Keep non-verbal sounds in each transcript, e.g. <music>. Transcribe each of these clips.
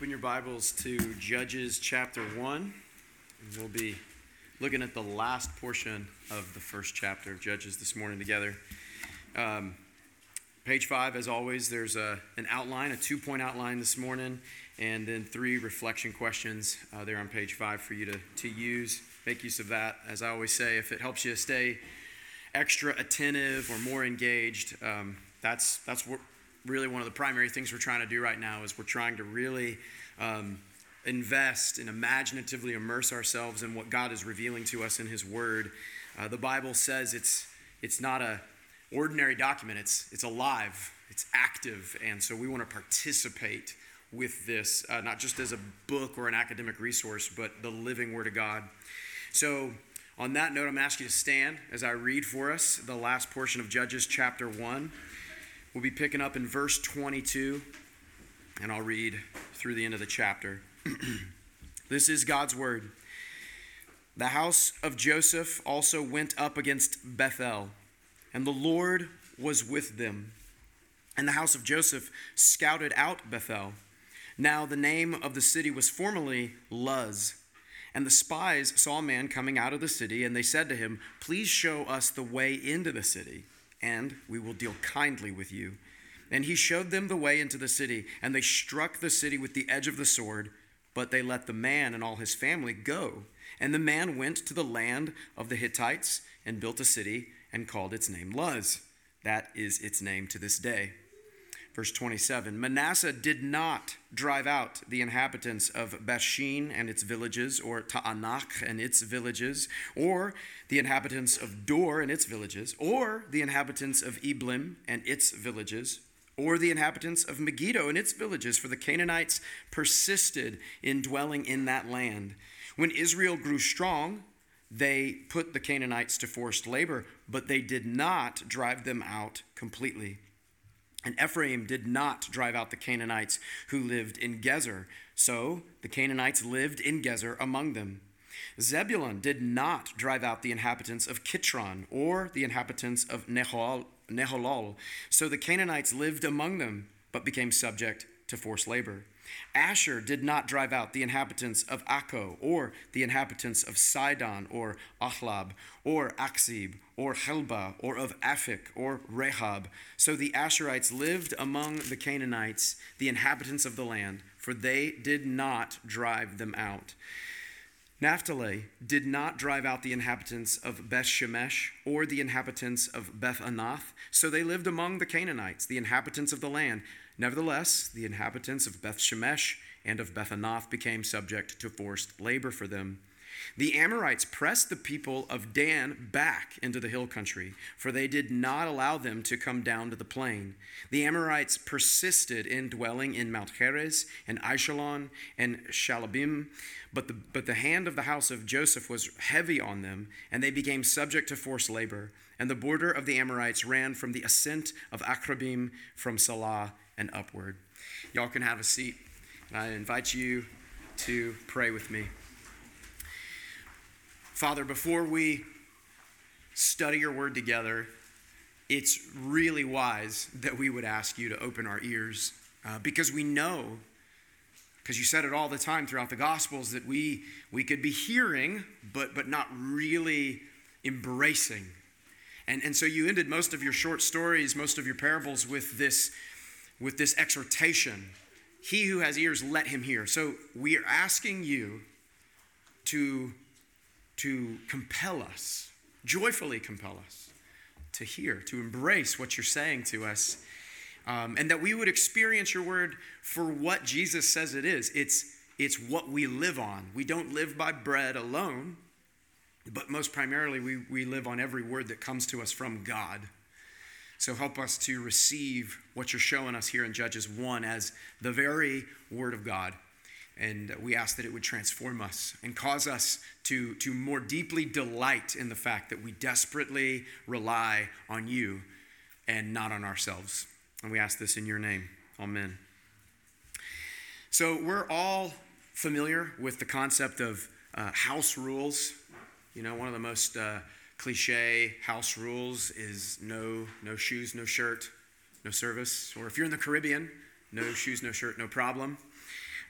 open your Bibles to Judges chapter 1. We'll be looking at the last portion of the first chapter of Judges this morning together. Um, page 5, as always, there's a, an outline, a two point outline this morning, and then three reflection questions uh, there on page 5 for you to, to use. Make use of that. As I always say, if it helps you stay extra attentive or more engaged, um, that's, that's what really one of the primary things we're trying to do right now is we're trying to really um, invest and imaginatively immerse ourselves in what God is revealing to us in His Word. Uh, the Bible says it's it's not a ordinary document. It's it's alive. It's active, and so we want to participate with this, uh, not just as a book or an academic resource, but the living Word of God. So. On that note, I'm asking you to stand as I read for us the last portion of Judges chapter 1. We'll be picking up in verse 22, and I'll read through the end of the chapter. <clears throat> this is God's word. The house of Joseph also went up against Bethel, and the Lord was with them. And the house of Joseph scouted out Bethel. Now the name of the city was formerly Luz. And the spies saw a man coming out of the city, and they said to him, Please show us the way into the city and we will deal kindly with you. And he showed them the way into the city, and they struck the city with the edge of the sword, but they let the man and all his family go. And the man went to the land of the Hittites and built a city and called its name Luz. That is its name to this day. Verse 27 Manasseh did not drive out the inhabitants of Bethshean and its villages, or Taanach and its villages, or the inhabitants of Dor and its villages, or the inhabitants of Ibleam and its villages, or the inhabitants of Megiddo and its villages, for the Canaanites persisted in dwelling in that land. When Israel grew strong, they put the Canaanites to forced labor, but they did not drive them out completely. And Ephraim did not drive out the Canaanites who lived in Gezer. So the Canaanites lived in Gezer among them. Zebulun did not drive out the inhabitants of Kitron or the inhabitants of Nahalol. So the Canaanites lived among them, but became subject to forced labor. Asher did not drive out the inhabitants of Akko, or the inhabitants of Sidon, or Ahlab, or Achzib, or Helbah, or of Aphik, or Rehob. So the Asherites lived among the Canaanites, the inhabitants of the land, for they did not drive them out. Naphtali did not drive out the inhabitants of Beth Shemesh or the inhabitants of Beth Anath, so they lived among the Canaanites, the inhabitants of the land. Nevertheless, the inhabitants of Beth Shemesh and of Beth Anath became subject to forced labor for them. The Amorites pressed the people of Dan back into the hill country, for they did not allow them to come down to the plain. The Amorites persisted in dwelling in Mount Heres and Aijalon and Shaalbim, but the, but the hand of the house of Joseph was heavy on them, and they became subject to forced labor. And the border of the Amorites ran from the ascent of Akrabbim from Salah and upward. Y'all can have a seat. And I invite you to pray with me. Father, before we study your word together, it's really wise that we would ask you to open our ears uh, because we know, because you said it all the time throughout the Gospels, that we, we could be hearing, but, but not really embracing. And, and so you ended most of your short stories, most of your parables with this with this exhortation He who has ears, let him hear. So we are asking you to, to compel us, joyfully compel us to hear, to embrace what you're saying to us. Um, and that we would experience your word for what Jesus says it is. It's, it's what we live on. We don't live by bread alone, but most primarily, we, we live on every word that comes to us from God. So help us to receive what you're showing us here in Judges 1 as the very Word of God. And we ask that it would transform us and cause us to, to more deeply delight in the fact that we desperately rely on you and not on ourselves. And we ask this in your name. Amen. So we're all familiar with the concept of uh, house rules. You know, one of the most uh, cliche house rules is no no shoes, no shirt, no service. Or if you're in the Caribbean, no shoes, no shirt, no problem.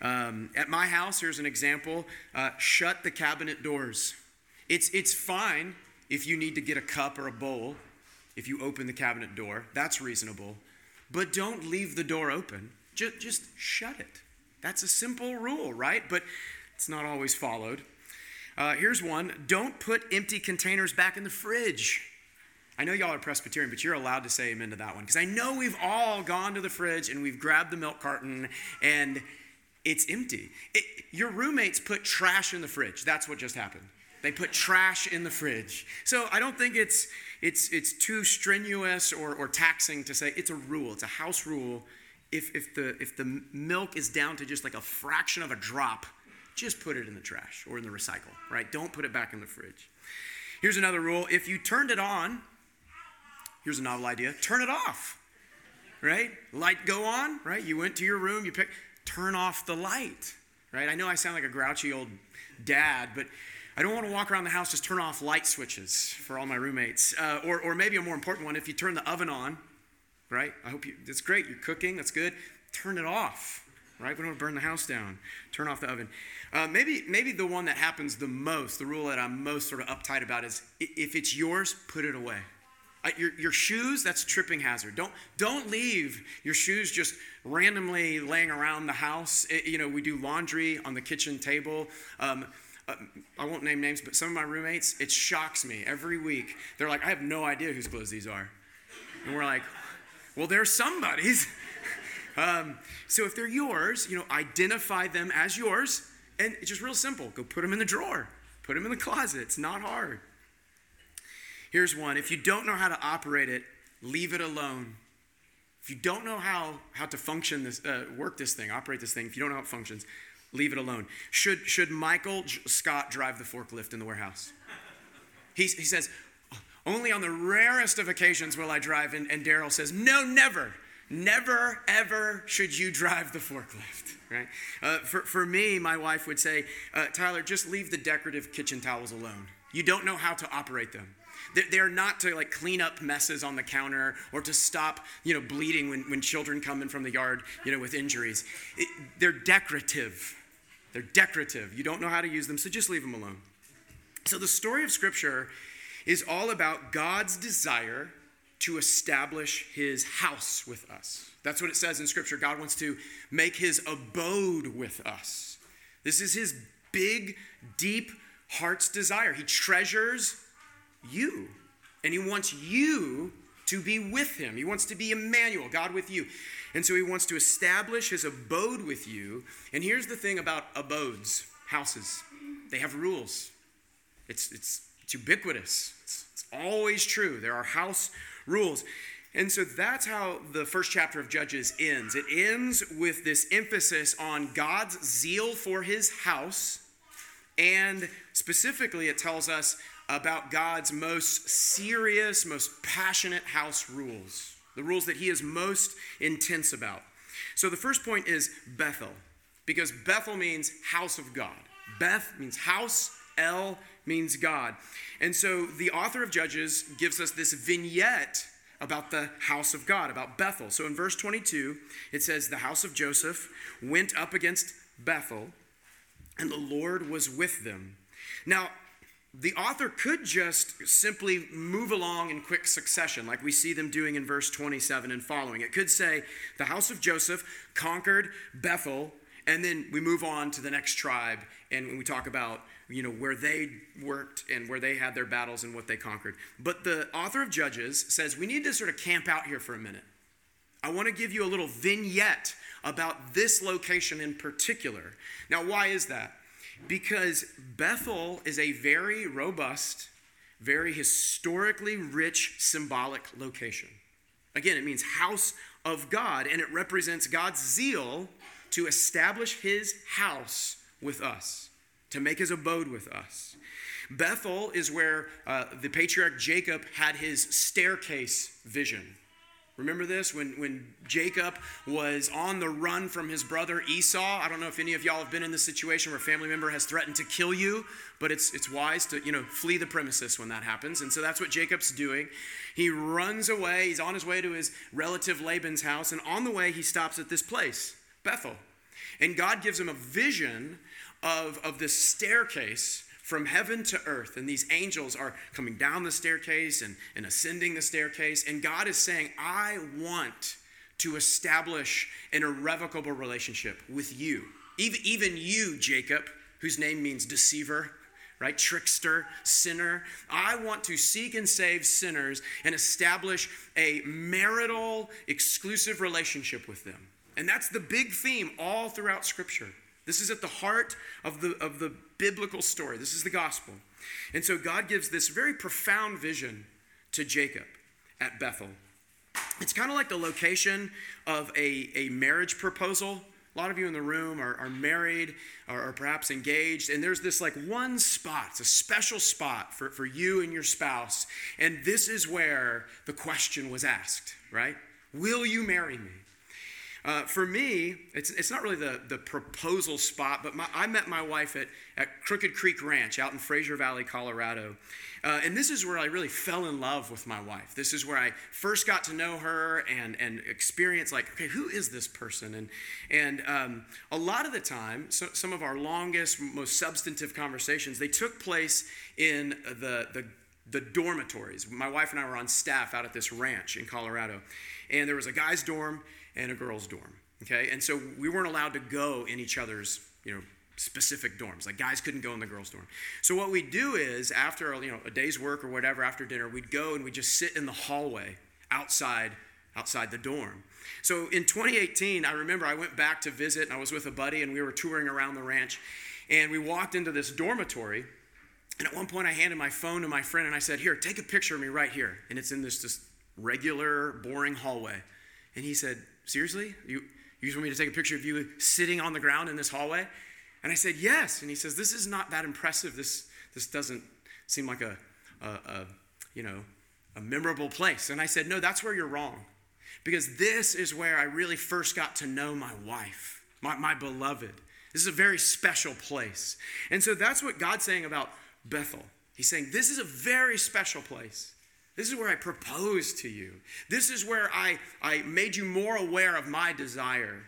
Um, at my house, here's an example uh, shut the cabinet doors. It's, it's fine if you need to get a cup or a bowl, if you open the cabinet door. That's reasonable. But don't leave the door open, just, just shut it. That's a simple rule, right? But it's not always followed. Uh, here's one don't put empty containers back in the fridge. I know y'all are Presbyterian, but you're allowed to say amen to that one. Because I know we've all gone to the fridge and we've grabbed the milk carton and it's empty. It, your roommates put trash in the fridge. That's what just happened. They put trash in the fridge. So I don't think it's, it's, it's too strenuous or, or taxing to say it's a rule, it's a house rule. If, if, the, if the milk is down to just like a fraction of a drop, just put it in the trash or in the recycle, right? Don't put it back in the fridge. Here's another rule if you turned it on Here's a novel idea turn it off, right? Light go on, right? You went to your room, you pick, turn off the light, right? I know I sound like a grouchy old dad, but I don't want to walk around the house just turn off light switches for all my roommates. Uh, or, or maybe a more important one, if you turn the oven on, right? I hope you, that's great. You're cooking, that's good. Turn it off, right? We don't burn the house down. Turn off the oven. Uh, maybe, maybe the one that happens the most, the rule that I'm most sort of uptight about is if it's yours, put it away. Your, your shoes, that's a tripping hazard. Don't, don't leave your shoes just randomly laying around the house. It, you know, we do laundry on the kitchen table. Um, uh, I won't name names, but some of my roommates, it shocks me every week. They're like, I have no idea whose clothes these are. And we're like, well, they're somebody's. <laughs> um, so if they're yours, you know, identify them as yours. And it's just real simple. Go put them in the drawer, put them in the closet. It's not hard. Here's one if you don't know how to operate it, leave it alone. If you don't know how, how to function this, uh, work this thing, operate this thing, if you don't know how it functions, leave it alone. Should, should Michael J- Scott drive the forklift in the warehouse? He, he says, only on the rarest of occasions will I drive. And, and Darryl says, no, never. Never, ever should you drive the forklift, <laughs> right? Uh, for, for me, my wife would say, uh, Tyler, just leave the decorative kitchen towels alone. You don't know how to operate them. They're not to like clean up messes on the counter or to stop, you know, bleeding when, when children come in from the yard, you know, with injuries. It, they're decorative. They're decorative. You don't know how to use them, so just leave them alone. So the story of Scripture is all about God's desire to establish his house with us. That's what it says in Scripture. God wants to make his abode with us. This is his big, deep heart's desire. He treasures you. And he wants you to be with him. He wants to be Emmanuel, God with you. And so he wants to establish his abode with you. And here's the thing about abodes, houses they have rules. It's, it's, it's ubiquitous, it's, it's always true. There are house rules. And so that's how the first chapter of Judges ends. It ends with this emphasis on God's zeal for his house. And specifically, it tells us about God's most serious, most passionate house rules, the rules that he is most intense about. So the first point is Bethel, because Bethel means house of God. Beth means house, El means God. And so the author of Judges gives us this vignette about the house of God, about Bethel. So in verse 22, it says, The house of Joseph went up against Bethel, and the Lord was with them. Now, the author could just simply move along in quick succession, like we see them doing in verse 27 and following. It could say, The house of Joseph conquered Bethel, and then we move on to the next tribe, and when we talk about you know where they worked and where they had their battles and what they conquered. But the author of Judges says we need to sort of camp out here for a minute. I want to give you a little vignette about this location in particular. Now, why is that? Because Bethel is a very robust, very historically rich symbolic location. Again, it means house of God, and it represents God's zeal to establish his house with us, to make his abode with us. Bethel is where uh, the patriarch Jacob had his staircase vision. Remember this? When, when Jacob was on the run from his brother Esau. I don't know if any of y'all have been in this situation where a family member has threatened to kill you, but it's, it's wise to, you know, flee the premises when that happens. And so that's what Jacob's doing. He runs away. He's on his way to his relative Laban's house. And on the way, he stops at this place, Bethel. And God gives him a vision of, of this staircase from heaven to earth. And these angels are coming down the staircase and, and ascending the staircase. And God is saying, I want to establish an irrevocable relationship with you. Even, even you, Jacob, whose name means deceiver, right? Trickster, sinner. I want to seek and save sinners and establish a marital, exclusive relationship with them. And that's the big theme all throughout Scripture. This is at the heart of the, of the biblical story. This is the gospel. And so God gives this very profound vision to Jacob at Bethel. It's kind of like the location of a, a marriage proposal. A lot of you in the room are, are married or, or perhaps engaged, and there's this like one spot, it's a special spot for, for you and your spouse. And this is where the question was asked, right? Will you marry me? Uh, for me, it's, it's not really the, the proposal spot, but my, I met my wife at, at Crooked Creek Ranch out in Fraser Valley, Colorado. Uh, and this is where I really fell in love with my wife. This is where I first got to know her and, and experience, like, okay, who is this person? And, and um, a lot of the time, so, some of our longest, most substantive conversations, they took place in the, the, the dormitories. My wife and I were on staff out at this ranch in Colorado. And there was a guy's dorm and a girls' dorm. Okay, and so we weren't allowed to go in each other's, you know, specific dorms. Like guys couldn't go in the girls' dorm. So what we do is after you know a day's work or whatever, after dinner, we'd go and we just sit in the hallway outside outside the dorm. So in 2018, I remember I went back to visit and I was with a buddy and we were touring around the ranch and we walked into this dormitory and at one point I handed my phone to my friend and I said, "Here, take a picture of me right here." And it's in this just regular boring hallway. And he said, Seriously? You, you just want me to take a picture of you sitting on the ground in this hallway? And I said, Yes. And he says, This is not that impressive. This, this doesn't seem like a, a, a, you know, a memorable place. And I said, No, that's where you're wrong. Because this is where I really first got to know my wife, my, my beloved. This is a very special place. And so that's what God's saying about Bethel. He's saying, This is a very special place. This is where I proposed to you. This is where I, I made you more aware of my desire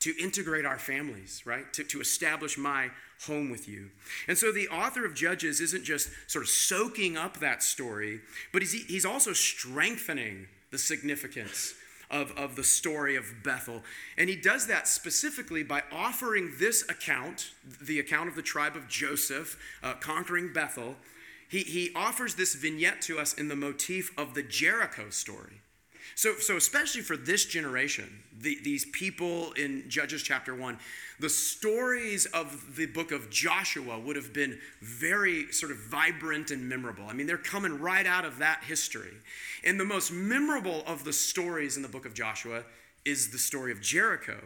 to integrate our families, right? To, to establish my home with you. And so the author of Judges isn't just sort of soaking up that story, but he's, he's also strengthening the significance of, of the story of Bethel. And he does that specifically by offering this account, the account of the tribe of Joseph uh, conquering Bethel, he, he offers this vignette to us in the motif of the Jericho story. So, so especially for this generation, the, these people in Judges chapter 1, the stories of the book of Joshua would have been very sort of vibrant and memorable. I mean, they're coming right out of that history. And the most memorable of the stories in the book of Joshua is the story of Jericho.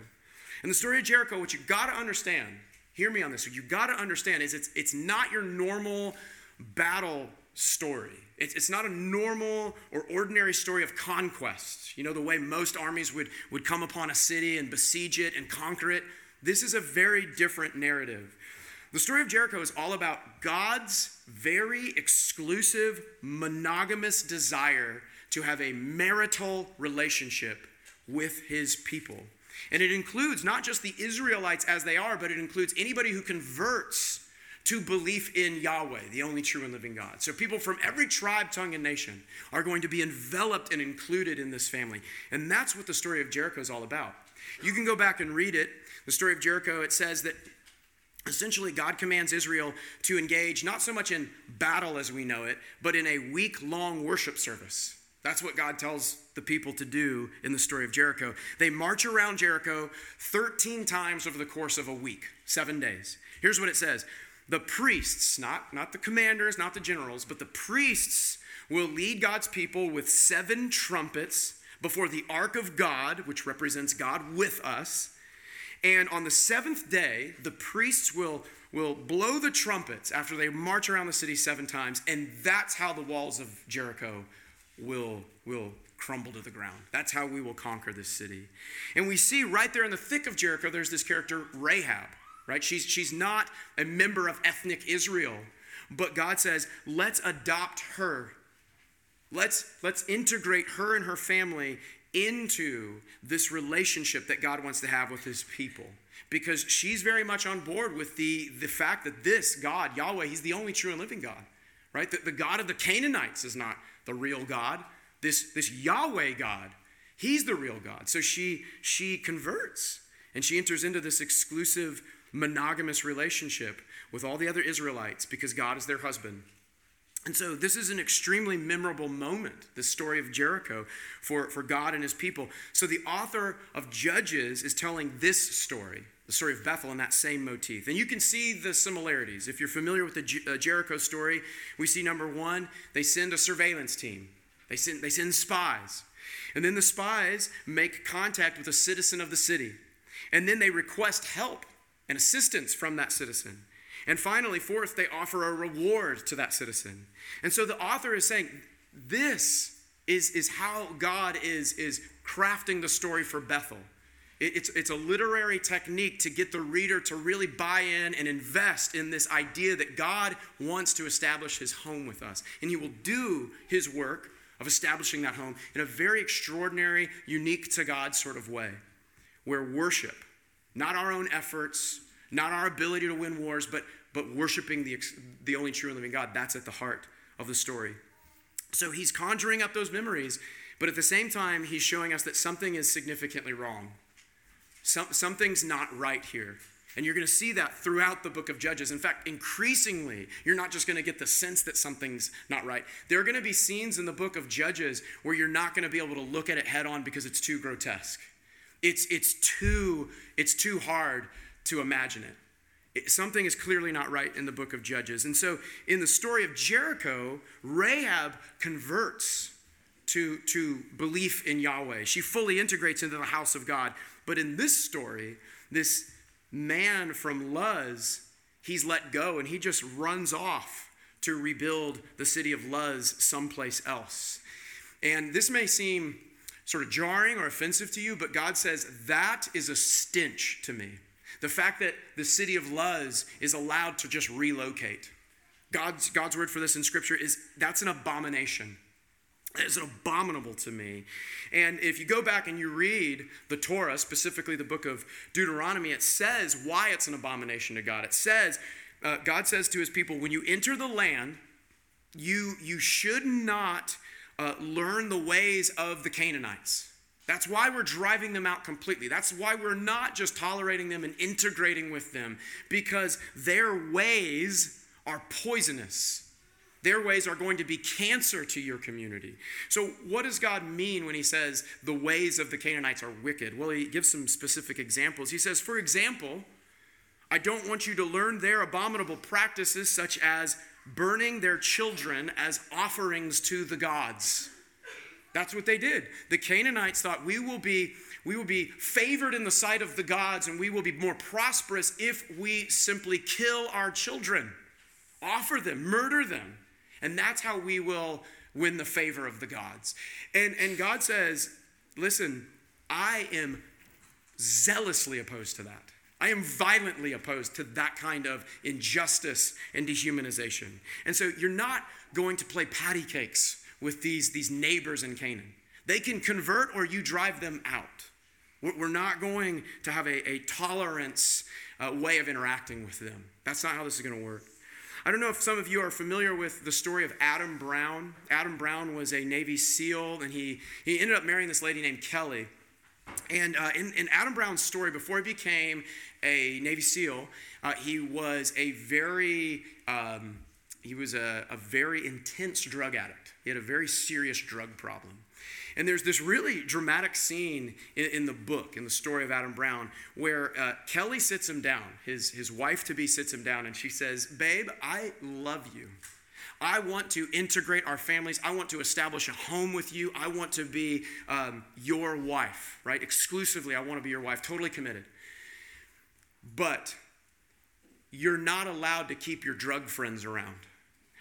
And the story of Jericho, what you got to understand, hear me on this, what you got to understand is it's, it's not your normal battle story. It's, not a normal or ordinary story of conquest. You know, the way most armies would, would come upon a city and besiege it and conquer it. This is a very different narrative. The story of Jericho is all about God's very exclusive, monogamous desire to have a marital relationship with his people. And it includes not just the Israelites as they are, but it includes anybody who converts to belief in Yahweh, the only true and living God. So people from every tribe, tongue, and nation are going to be enveloped and included in this family. And that's what the story of Jericho is all about. You can go back and read it. The story of Jericho, it says that essentially God commands Israel to engage not so much in battle as we know it, but in a week long worship service. That's what God tells the people to do in the story of Jericho. They march around Jericho 13 times over the course of a week, seven days. Here's what it says the priests, not, not the commanders, not the generals, but the priests will lead God's people with seven trumpets before the ark of God, which represents God with us. And on the seventh day, the priests will, will blow the trumpets after they march around the city seven times, and that's how the walls of Jericho will, will crumble to the ground. That's how we will conquer this city. And we see right there in the thick of Jericho, there's this character, Rahab right? She's, she's not a member of ethnic Israel, but God says, let's adopt her. Let's, let's integrate her and her family into this relationship that God wants to have with his people. because she's very much on board with the, the fact that this God, Yahweh, he's the only true and living God, right? The, the God of the Canaanites is not the real God. This, this Yahweh God, he's the real God. So she, she converts and she enters into this exclusive monogamous relationship with all the other Israelites because God is their husband. And so this is an extremely memorable moment, the story of Jericho for, for God and his people. So the author of Judges is telling this story, the story of Bethel, in that same motif. And you can see the similarities. If you're familiar with the uh, Jericho story, we see number one, they send a surveillance team, they send, they send spies. And then the spies make contact with a citizen of the city. And then they request help and assistance from that citizen. And finally, fourth, they offer a reward to that citizen. And so the author is saying, this is, is how God is, is crafting the story for Bethel. It, it's, it's a literary technique to get the reader to really buy in and invest in this idea that God wants to establish his home with us. And he will do his work of establishing that home in a very extraordinary, unique to God sort of way, where worship, not our own efforts, not our ability to win wars, but but worshiping the, the only true and living God. That's at the heart of the story. So he's conjuring up those memories, but at the same time, he's showing us that something is significantly wrong. Some, something's not right here. And you're going to see that throughout the book of Judges. In fact, increasingly, you're not just going to get the sense that something's not right. There are going to be scenes in the book of Judges where you're not going to be able to look at it head on because it's too grotesque. It's, it's, too, it's too hard to imagine it something is clearly not right in the book of Judges. And so in the story of Jericho, Rahab converts to, to belief in Yahweh. She fully integrates into the house of God. But in this story, this man from Luz, he's let go and he just runs off to rebuild the city of Luz someplace else. And this may seem sort of jarring or offensive to you, but God says, that is a stench to me. The fact that the city of Luz is allowed to just relocate. God's, God's word for this in Scripture is that's an abomination. It's abominable to me. And if you go back and you read the Torah, specifically the book of Deuteronomy, it says why it's an abomination to God. It says, uh, God says to his people, when you enter the land, you, you should not uh, learn the ways of the Canaanites. That's why we're driving them out completely. That's why we're not just tolerating them and integrating with them, because their ways are poisonous. Their ways are going to be cancer to your community. So, what does God mean when He says the ways of the Canaanites are wicked? Well, He gives some specific examples. He says, for example, I don't want you to learn their abominable practices, such as burning their children as offerings to the gods. That's what they did. The Canaanites thought we will be we will be favored in the sight of the gods and we will be more prosperous if we simply kill our children, offer them, murder them. And that's how we will win the favor of the gods. And and God says, "Listen, I am zealously opposed to that. I am violently opposed to that kind of injustice and dehumanization. And so you're not going to play patty cakes with these, these neighbors in Canaan. They can convert or you drive them out. We're not going to have a, a tolerance uh, way of interacting with them. That's not how this is going to work. I don't know if some of you are familiar with the story of Adam Brown. Adam Brown was a Navy SEAL, and he, he ended up marrying this lady named Kelly. And uh, in, in, Adam Brown's story, before he became a Navy SEAL, uh, he was a very um, he was a, a very intense drug addict. He had a very serious drug problem. And there's this really dramatic scene in, in, the book, in the story of Adam Brown, where uh, Kelly sits him down, his, his wife to be sits him down, and she says, Babe, I love you. I want to integrate our families. I want to establish a home with you. I want to be um, your wife, right? Exclusively, I want to be your wife, totally committed. But you're not allowed to keep your drug friends around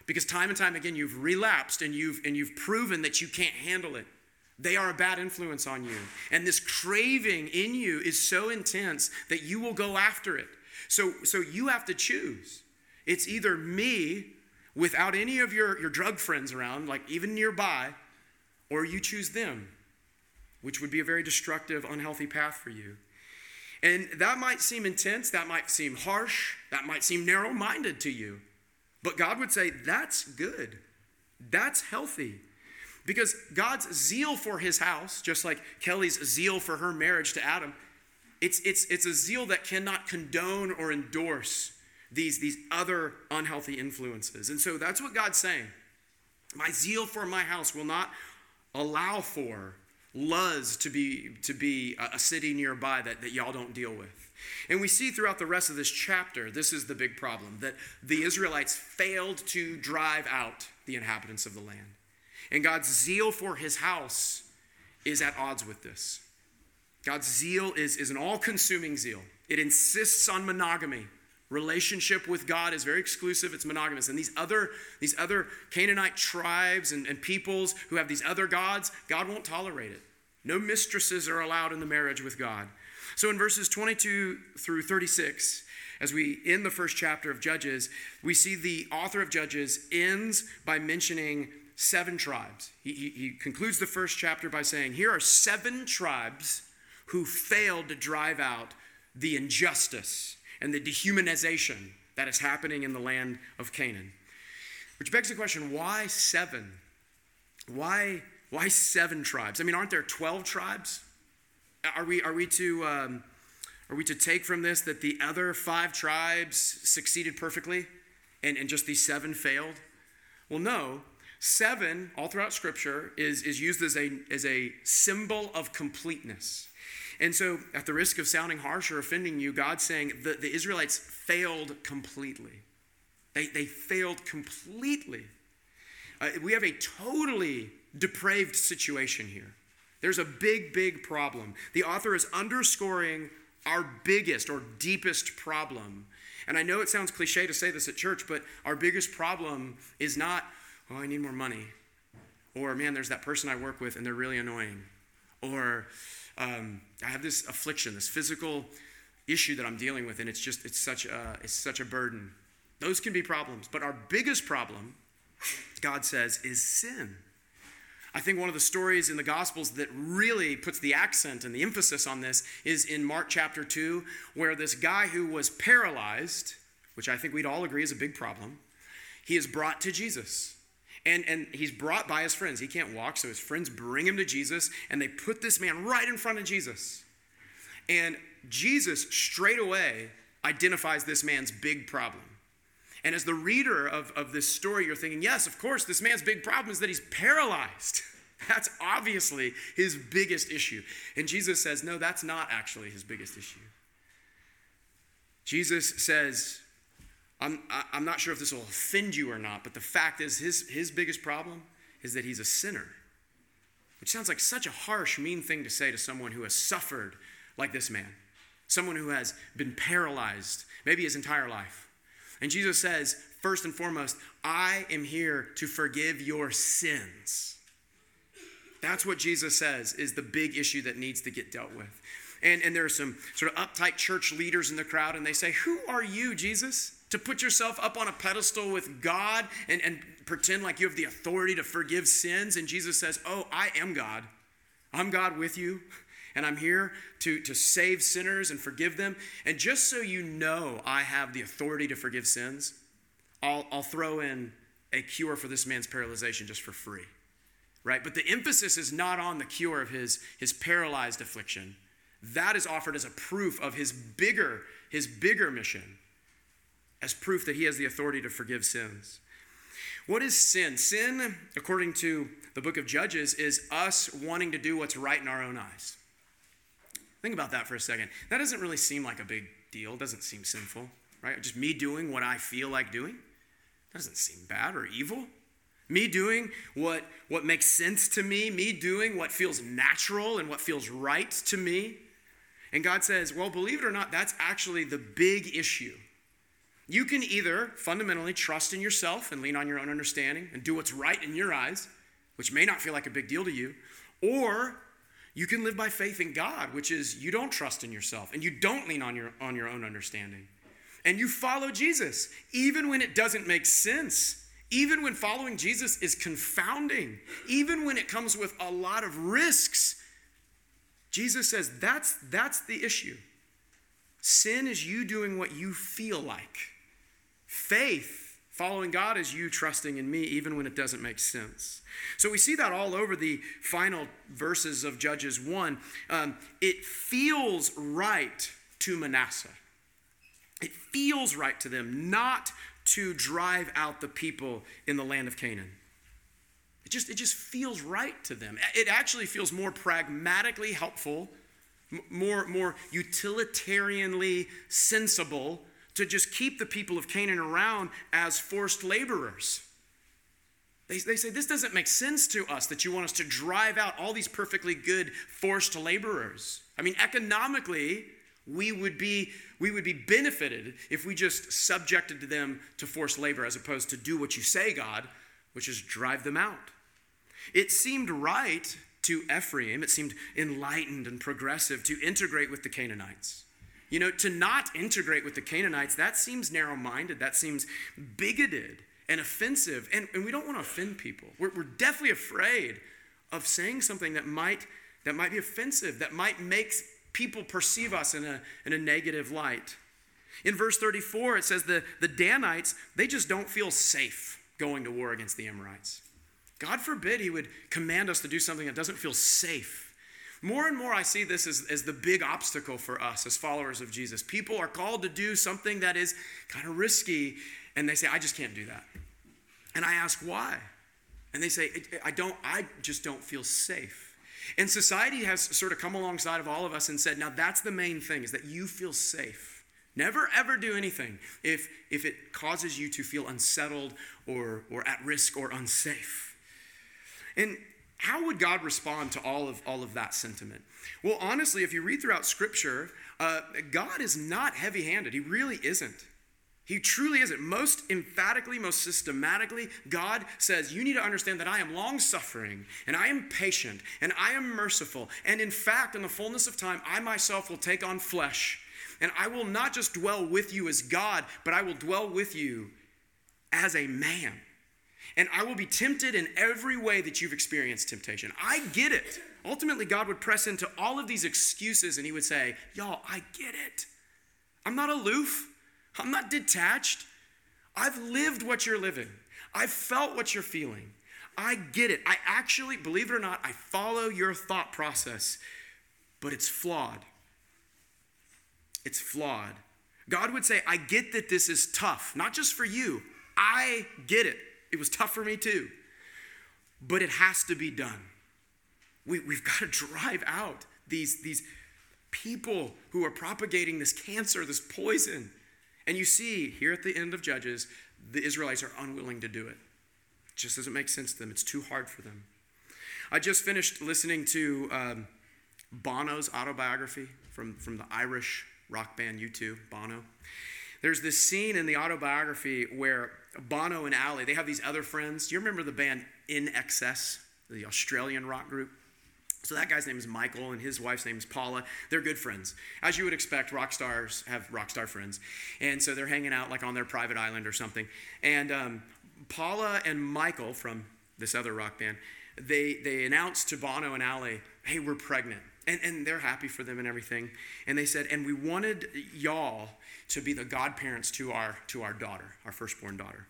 because time and time again you've relapsed and you've and you've proven that you can't handle it they are a bad influence on you and this craving in you is so intense that you will go after it so so you have to choose it's either me without any of your your drug friends around like even nearby or you choose them which would be a very destructive unhealthy path for you And that might seem intense, that might seem harsh, that might seem narrow minded to you. But God would say, that's good. That's healthy. Because God's zeal for his house, just like Kelly's zeal for her marriage to Adam, it's, it's, it's a zeal that cannot condone or endorse these, these other unhealthy influences. And so that's what God's saying. My zeal for my house will not allow for Luz to be, to be a city nearby that, that y'all don't deal with. And we see throughout the rest of this chapter, this is the big problem that the Israelites failed to drive out the inhabitants of the land. And God's zeal for his house is at odds with this. God's zeal is, is an all consuming zeal, it insists on monogamy. Relationship with God is very exclusive, it's monogamous. And these other, these other Canaanite tribes and, and peoples who have these other gods, God won't tolerate it. No mistresses are allowed in the marriage with God. So in verses 22 through 36, as we end the first chapter of Judges, we see the author of Judges ends by mentioning seven tribes. He, he, he, concludes the first chapter by saying, Here are seven tribes who failed to drive out the injustice and the dehumanization that is happening in the land of Canaan. Which begs the question why seven? Why, why seven tribes? I mean, aren't there 12 tribes? Are we, are we to. Um, are we to take from this that the other five tribes succeeded perfectly and, and just these seven failed? Well, no. Seven, all throughout Scripture, is, is used as a, as a symbol of completeness. And so, at the risk of sounding harsh or offending you, God's saying the, the Israelites failed completely. They, they failed completely. Uh, we have a totally depraved situation here. There's a big, big problem. The author is underscoring our biggest or deepest problem. And I know it sounds cliche to say this at church, but our biggest problem is not, oh, I need more money. Or, man, there's that person I work with and they're really annoying. Or, um, I have this affliction, this physical issue that I'm dealing with, and it's just, it's such a, it's such a burden. Those can be problems. But our biggest problem, God says, is sin. I think one of the stories in the Gospels that really puts the accent and the emphasis on this is in Mark chapter 2, where this guy who was paralyzed, which I think we'd all agree is a big problem, he is brought to Jesus. And, and he's brought by his friends. He can't walk, so his friends bring him to Jesus, and they put this man right in front of Jesus. And Jesus straight away identifies this man's big problem. And as the reader of, of this story, you're thinking, yes, of course, this man's big problem is that he's paralyzed. <laughs> That's obviously his biggest issue. And Jesus says, no, that's not actually his biggest issue. Jesus says, I'm, I'm not sure if this will offend you or not, but the fact is, his, his biggest problem is that he's a sinner. Which sounds like such a harsh, mean thing to say to someone who has suffered like this man, someone who has been paralyzed maybe his entire life. And Jesus says, first and foremost, I am here to forgive your sins. That's what Jesus says is the big issue that needs to get dealt with. And, and there are some sort of uptight church leaders in the crowd, and they say, Who are you, Jesus? To put yourself up on a pedestal with God and, and pretend like you have the authority to forgive sins. And Jesus says, Oh, I am God. I'm God with you, and I'm here to, to save sinners and forgive them. And just so you know I have the authority to forgive sins, I'll, I'll throw in a cure for this man's paralyzation just for free. Right? But the emphasis is not on the cure of his, his paralyzed affliction. That is offered as a proof of his bigger, his bigger mission as proof that he has the authority to forgive sins. What is sin? Sin, according to the book of Judges, is us wanting to do what's right in our own eyes. Think about that for a second. That doesn't really seem like a big deal, it doesn't seem sinful, right? Just me doing what I feel like doing. That doesn't seem bad or evil. Me doing what, what makes sense to me, me doing what feels natural and what feels right to me. And God says, well, believe it or not, that's actually the big issue you can either fundamentally trust in yourself and lean on your own understanding and do what's right in your eyes, which may not feel like a big deal to you, or you can live by faith in God, which is you don't trust in yourself and you don't lean on your, on your own understanding. And you follow Jesus, even when it doesn't make sense, even when following Jesus is confounding, even when it comes with a lot of risks. Jesus says that's, that's the issue. Sin is you doing what you feel like. Faith, following God, is you trusting in me even when it doesn't make sense. So we see that all over the final verses of Judges 1. Um, it feels right to Manasseh. It feels right to them not to drive out the people in the land of Canaan. It just, it just feels right to them. It actually feels more pragmatically helpful, more, more utilitarianly sensible to just keep the people of Canaan around as forced laborers. They, they say, This doesn't make sense to us that you want us to drive out all these perfectly good forced laborers. I mean, economically, we would be we would be benefited if we just subjected them to forced labor as opposed to do what you say god which is drive them out it seemed right to Ephraim, it seemed enlightened and progressive to integrate with the Canaanites. You know, to not integrate with the Canaanites, that seems narrow minded, that seems bigoted and offensive. And, and we don't want to offend people. We're, we're definitely afraid of saying something that might, that might be offensive, that might make people perceive us in a, in a negative light. In verse 34, it says the, the Danites, they just don't feel safe going to war against the Amorites. God forbid he would command us to do something that doesn't feel safe. More and more, I see this as, as the big obstacle for us as followers of Jesus. People are called to do something that is kind of risky, and they say, I just can't do that. And I ask why. And they say, I don't, I just don't feel safe. And society has sort of come alongside of all of us and said, now that's the main thing, is that you feel safe. Never ever do anything if, if it causes you to feel unsettled or, or at risk or unsafe. And how would God respond to all of, all of that sentiment? Well, honestly, if you read throughout Scripture, uh, God is not heavy handed. He really isn't. He truly isn't. Most emphatically, most systematically, God says, You need to understand that I am long suffering, and I am patient, and I am merciful. And in fact, in the fullness of time, I myself will take on flesh. And I will not just dwell with you as God, but I will dwell with you as a man and I will be tempted in every way that you've experienced temptation. I get it. Ultimately, God would press into all of these excuses and He would say, Y'all, I get it. I'm not aloof, I'm not detached. I've lived what you're living, I've felt what you're feeling. I get it. I actually, believe it or not, I follow your thought process, but it's flawed. It's flawed. God would say, I get that this is tough, not just for you. I get it. It was tough for me too. But it has to be done. We, we've got to drive out these, these people who are propagating this cancer, this poison. And you see here at the end of Judges, the Israelites are unwilling to do it. it just doesn't make sense to them, it's too hard for them. I just finished listening to um, Bono's autobiography from, from the Irish rock band U2, Bono. There's this scene in the autobiography where Bono and Ali, they have these other friends. Do you remember the band INXS, the Australian rock group? So that guy's name is Michael and his wife's name is Paula. They're good friends. As you would expect, rock stars have rock star friends. And so they're hanging out like on their private island or something. And um, Paula and Michael from this other rock band, they, they announced to Bono and Ali, hey, we're pregnant. And, and they're happy for them and everything. And they said, and we wanted y'all to be the godparents to our, to our daughter, our firstborn daughter.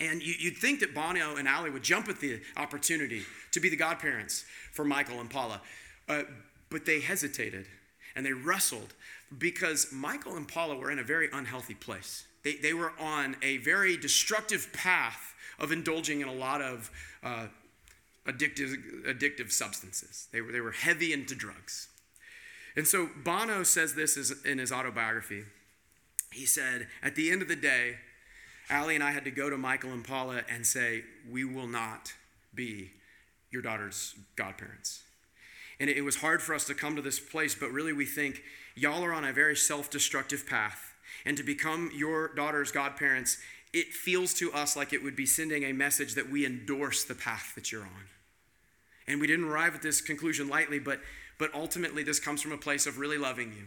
And you, would think that Bono and Ali would jump at the opportunity to be the godparents for Michael and Paula. Uh, but they hesitated and they wrestled because Michael and Paula were in a very unhealthy place. They, they were on a very destructive path of indulging in a lot of uh, addictive, addictive substances. They were, they were heavy into drugs. And so Bono says this in his autobiography he said, At the end of the day, Ali and I had to go to Michael and Paula and say, We will not be your daughter's godparents. And it was hard for us to come to this place, but really we think y'all are on a very self destructive path. And to become your daughter's godparents, it feels to us like it would be sending a message that we endorse the path that you're on. And we didn't arrive at this conclusion lightly, but, but ultimately this comes from a place of really loving you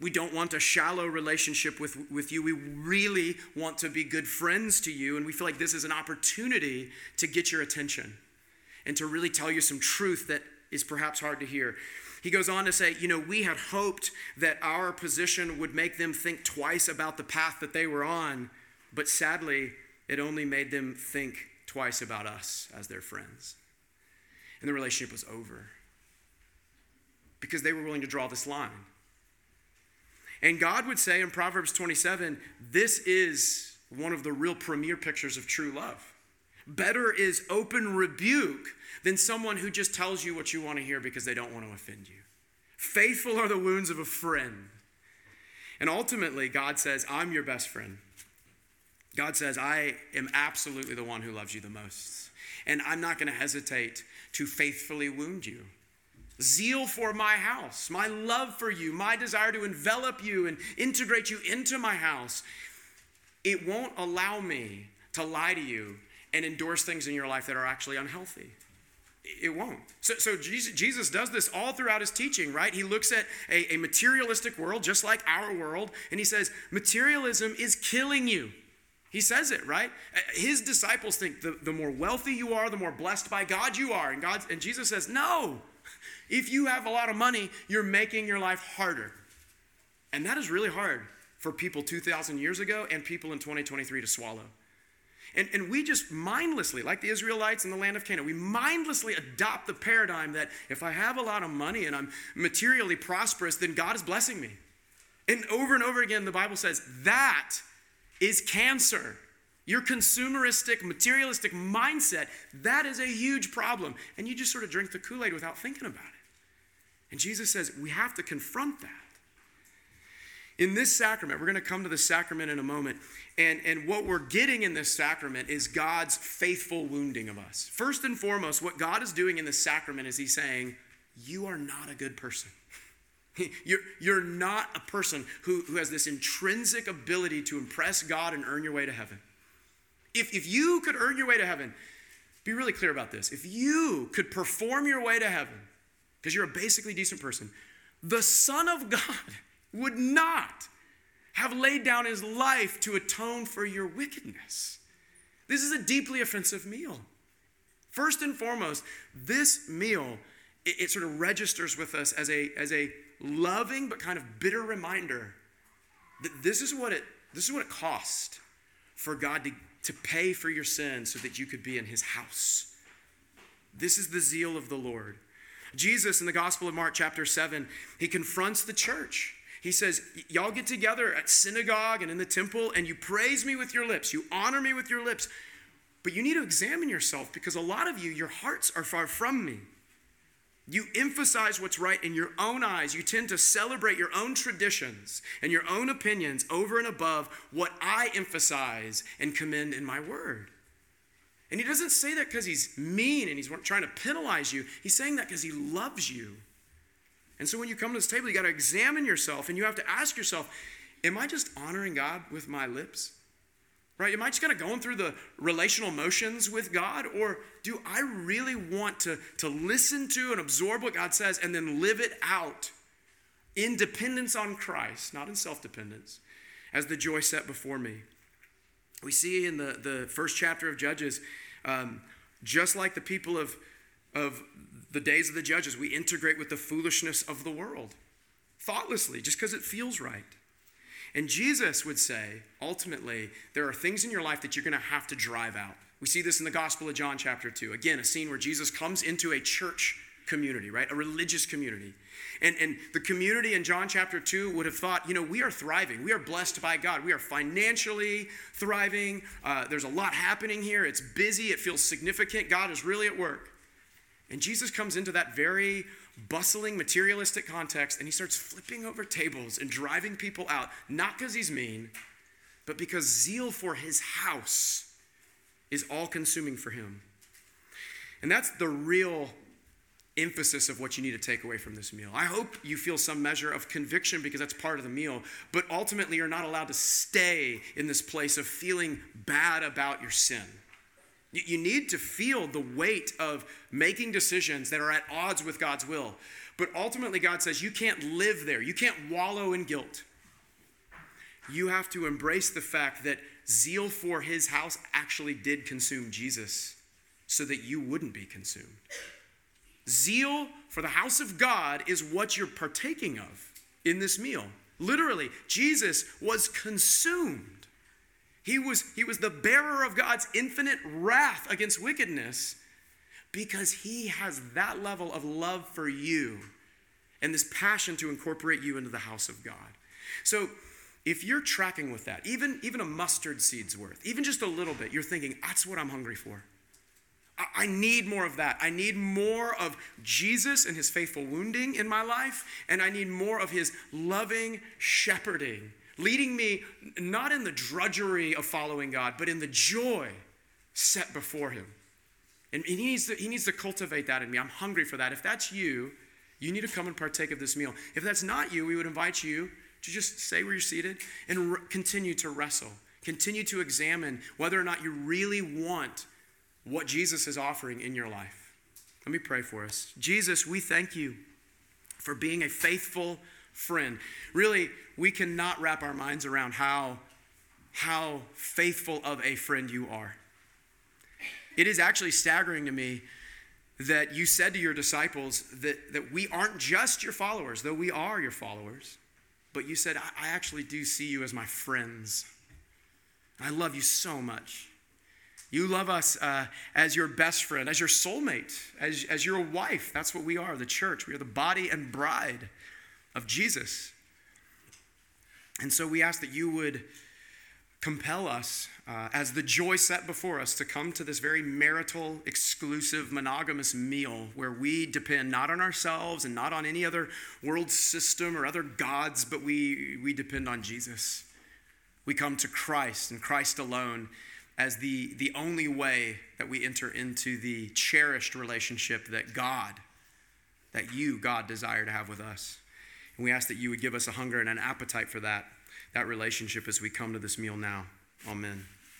we don't want a shallow relationship with, with you. We really want to be good friends to you. And we feel like this is an opportunity to get your attention and to really tell you some truth that is perhaps hard to hear. He goes on to say, You know, we had hoped that our position would make them think twice about the path that they were on, but sadly, it only made them think twice about us as their friends. And the relationship was over because they were willing to draw this line. And God would say in Proverbs 27 this is one of the real premier pictures of true love. Better is open rebuke than someone who just tells you what you want to hear because they don't want to offend you. Faithful are the wounds of a friend. And ultimately, God says, I'm your best friend. God says, I am absolutely the one who loves you the most. And I'm not going to hesitate to faithfully wound you. Zeal for my house, my love for you, my desire to envelop you and integrate you into my house, it won't allow me to lie to you and endorse things in your life that are actually unhealthy. It won't. So, so Jesus, does this all throughout his teaching, right? He looks at a, a materialistic world just like our world, and he says, Materialism is killing you. He says it, right? Uh, his disciples think the, the more wealthy you are, the more blessed by God you are. And, God, and Jesus says, No. If you have a lot of money, you're making your life harder. And that is really hard for people 2,000 years ago and people in 2023 to swallow. And, and we just mindlessly, like the Israelites in the land of Canaan, we mindlessly adopt the paradigm that if I have a lot of money and I'm materially prosperous, then God is blessing me. And over and over again, the Bible says that is cancer. Your consumeristic, materialistic mindset, that is a huge problem. And you just sort of drink the Kool Aid without thinking about it. And Jesus says we have to confront that. In this sacrament, we're going to come to the sacrament in a moment. And, and what we're getting in this sacrament is God's faithful wounding of us. First and foremost, what God is doing in this sacrament is He's saying, You are not a good person. You're, you're not a person who, who has this intrinsic ability to impress God and earn your way to heaven. If, if you could earn your way to heaven, be really clear about this. If you could perform your way to heaven, because you're a basically decent person, the Son of God <laughs> would not have laid down his life to atone for your wickedness. This is a deeply offensive meal. First and foremost, this meal, it, it, sort of registers with us as a, as a loving but kind of bitter reminder that this is what it, this is what it cost for God to, to pay for your sins so that you could be in his house. This is the zeal of the Lord. Jesus in the Gospel of Mark, chapter 7, he confronts the church. He says, Y'all get together at synagogue and in the temple, and you praise me with your lips, you honor me with your lips. But you need to examine yourself because a lot of you, your hearts are far from me. You emphasize what's right in your own eyes. You tend to celebrate your own traditions and your own opinions over and above what I emphasize and commend in my word. And he doesn't say that because he's mean and he's trying to penalize you. He's saying that because he loves you. And so when you come to this table, you got to examine yourself and you have to ask yourself, am I just honoring God with my lips? Right? Am I just kind of going through the relational motions with God? Or do I really want to, to listen to and absorb what God says and then live it out in dependence on Christ, not in self dependence, as the joy set before me? We see in the, the first chapter of Judges, um, just like the people of, of the days of the judges, we integrate with the foolishness of the world thoughtlessly, just because it feels right. And Jesus would say, ultimately, there are things in your life that you're going to have to drive out. We see this in the Gospel of John, chapter 2. Again, a scene where Jesus comes into a church community, right? A religious community. And, and the community in John chapter 2 would have thought, you know, we are thriving. We are blessed by God. We are financially thriving. Uh, there's a lot happening here. It's busy. It feels significant. God is really at work. And Jesus comes into that very bustling, materialistic context and he starts flipping over tables and driving people out, not because he's mean, but because zeal for his house is all consuming for him. And that's the real emphasis of what you need to take away from this meal. I hope you feel some measure of conviction because that's part of the meal, but ultimately you're not allowed to stay in this place of feeling bad about your sin. You need to feel the weight of making decisions that are at odds with God's will. But ultimately, God says you can't live there. You can't wallow in guilt. You have to embrace the fact that zeal for his house actually did consume Jesus so that you wouldn't be consumed. Zeal for the house of God is what you're partaking of in this meal. Literally, Jesus was consumed. He was, he was the bearer of God's infinite wrath against wickedness because he has that level of love for you and this passion to incorporate you into the house of God. So, if you're tracking with that, even, even a mustard seed's worth, even just a little bit, you're thinking, that's what I'm hungry for. I need more of that. I need more of Jesus and his faithful wounding in my life, and I need more of his loving shepherding, leading me not in the drudgery of following God, but in the joy set before him. And he needs to, he needs to cultivate that in me. I'm hungry for that. If that's you, you need to come and partake of this meal. If that's not you, we would invite you to just stay where you're seated and re- continue to wrestle. Continue to examine whether or not you really want what Jesus is offering in your life. Let me pray for us. Jesus, we thank you for being a faithful friend. Really, we cannot wrap our minds around how, how faithful of a friend you are. It is actually staggering to me that you said to your disciples that, that we aren't just your followers, though we are your followers, but you said, I, I actually do see you as my friends. I love you so much. You love us uh, as your best friend, as your soulmate, as, as your wife. That's what we are, the church. We are the body and bride of Jesus. And so we ask that you would compel us, uh, as the joy set before us, to come to this very marital, exclusive, monogamous meal where we depend not on ourselves and not on any other world system or other gods, but we, we depend on Jesus. We come to Christ and Christ alone as the, the only way that we enter into the cherished relationship that God, that you, God, desire to have with us. And we ask that you would give us a hunger and an appetite for that, that relationship as we come to this meal now. Amen.